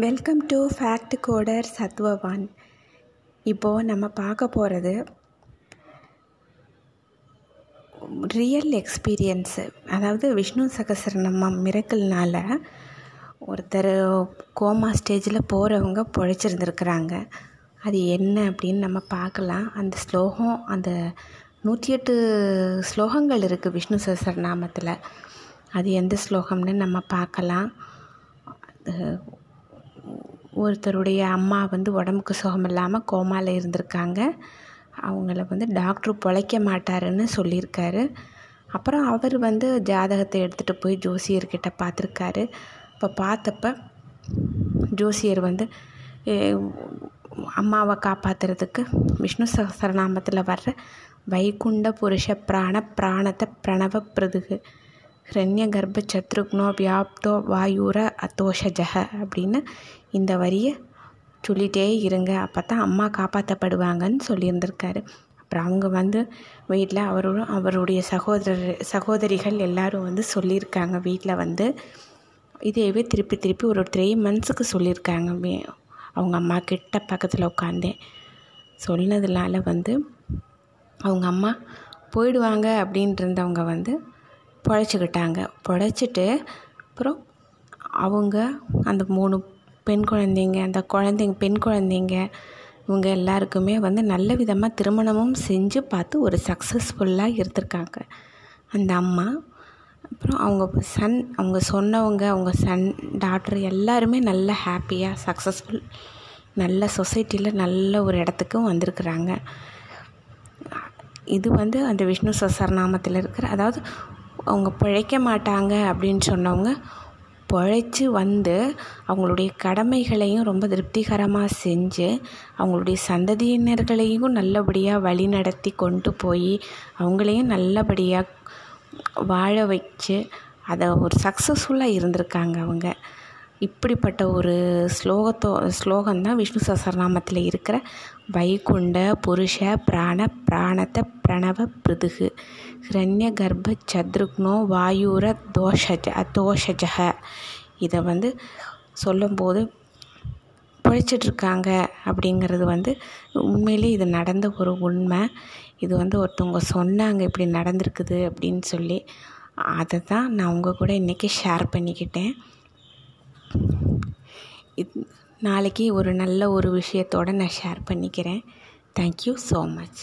Welcome to fact coder சத்வவான் இப்போது நம்ம பார்க்க போகிறது ரியல் எக்ஸ்பீரியன்ஸு அதாவது விஷ்ணு சகசரநாமம் மிரக்கல்னால ஒருத்தர் கோமா ஸ்டேஜில் போகிறவங்க பொழைச்சிருந்துருக்குறாங்க. அது என்ன அப்படின்னு நம்ம பார்க்கலாம். அந்த ஸ்லோகம் அந்த நூற்றி எட்டு ஸ்லோகங்கள் இருக்குது விஷ்ணு சகசரநாமத்தில் அது எந்த ஸ்லோகம்னு நம்ம பார்க்கலாம். ஒருத்தருடைய அம்மா வந்து உடம்புக்கு சுகம் இல்லாமல் கோமாவில் இருந்திருக்காங்க. அவங்கள வந்து டாக்டர் பொழைக்க மாட்டாருன்னு சொல்லியிருக்காரு. அப்புறம் அவர் வந்து ஜாதகத்தை எடுத்துகிட்டு போய் ஜோசியர்கிட்ட பார்த்துருக்காரு. இப்போ பார்த்தப்ப ஜோசியர் வந்து அம்மாவை காப்பாற்றுறதுக்கு விஷ்ணு சகசரநாமத்தில் வர்ற வைகுண்ட புருஷ பிராண பிராணத்தை பிரணவ பிரதுகு ஹிரண்ய கர்ப்ப சத்ருக்னோ வியாப்தோ வாயூர அத்தோஷஜக அப்படின்னு இந்த வரியை சொல்லிகிட்டே இருங்க. அப்போ தான் அம்மா காப்பாற்றப்படுவாங்கன்னு சொல்லியிருந்திருக்காரு. அப்புறம் அவங்க வந்து வீட்டில் அவரோட அவருடைய சகோதரர் சகோதரிகள் எல்லாரும் வந்து சொல்லியிருக்காங்க வீட்டில் வந்து. இதேவே திருப்பி திருப்பி ஒரு த்ரீ மந்த்ஸுக்கு சொல்லியிருக்காங்க. அவங்க அம்மா கிட்ட பக்கத்தில் உட்காந்தேன் சொன்னதுனால வந்து அவங்க அம்மா போயிடுவாங்க அப்படின்ட்டு இருந்தவங்க வந்து பொழைச்சிக்கிட்டாங்க பொழைச்சிட்டு அப்புறம் அவங்க அந்த மூணு பெண் குழந்தைங்க அந்த குழந்தைங்க பெண் குழந்தைங்க இவங்க எல்லாருக்குமே வந்து நல்ல விதமாக திருமணமும் செஞ்சு பார்த்து ஒரு சக்ஸஸ்ஃபுல்லாக இருந்திருக்காங்க. அந்த அம்மா அப்புறம் அவங்க சன் அவங்க சொன்னவங்க அவங்க சன் டாக்டர் எல்லாருமே நல்ல ஹாப்பியாக சக்ஸஸ்ஃபுல் நல்ல சொசைட்டியில் நல்ல ஒரு இடத்துக்கும் வந்திருக்குறாங்க. இது வந்து அந்த விஷ்ணு சசரநாமத்தில் இருக்கிற அதாவது அவங்க பிழைக்க மாட்டாங்க அப்படின்னு சொன்னவங்க பிழைச்சி வந்து அவங்களுடைய கடமைகளையும் ரொம்ப திருப்திகரமாக செஞ்சு அவங்களுடைய சந்ததியினர்களையும் நல்லபடியாக வழி நடத்தி கொண்டு போய் அவங்களையும் நல்லபடியாக வாழ வச்சு அதை ஒரு சக்ஸஸ்ஃபுல்லாக இருந்திருக்காங்க அவங்க. இப்படிப்பட்ட ஒரு ஸ்லோகத்தோ ஸ்லோகந்தான் விஷ்ணு சசரநாமத்தில் இருக்கிற வைகுண்ட புருஷ பிராண பிராணத்தை பிரணவ பிருதுகு. ஹிரண்ய வாயுர வாயூர தோஷஜ தோஷஜக இதை வந்து சொல்லும்போது பிழைச்சிட்ருக்காங்க அப்படிங்கிறது வந்து உண்மையிலே இது நடந்த ஒரு உண்மை. இது வந்து ஒருத்தவங்க சொன்னாங்க இப்படி நடந்திருக்குது அப்படின்னு சொல்லி. அதை தான் நான் உங்கள் கூட இன்றைக்கி ஷேர் பண்ணிக்கிட்டேன். நாளைக்கு ஒரு நல்ல ஒரு விஷயத்தோடு நான் ஷேர் பண்ணிக்கிறேன். Thank you so much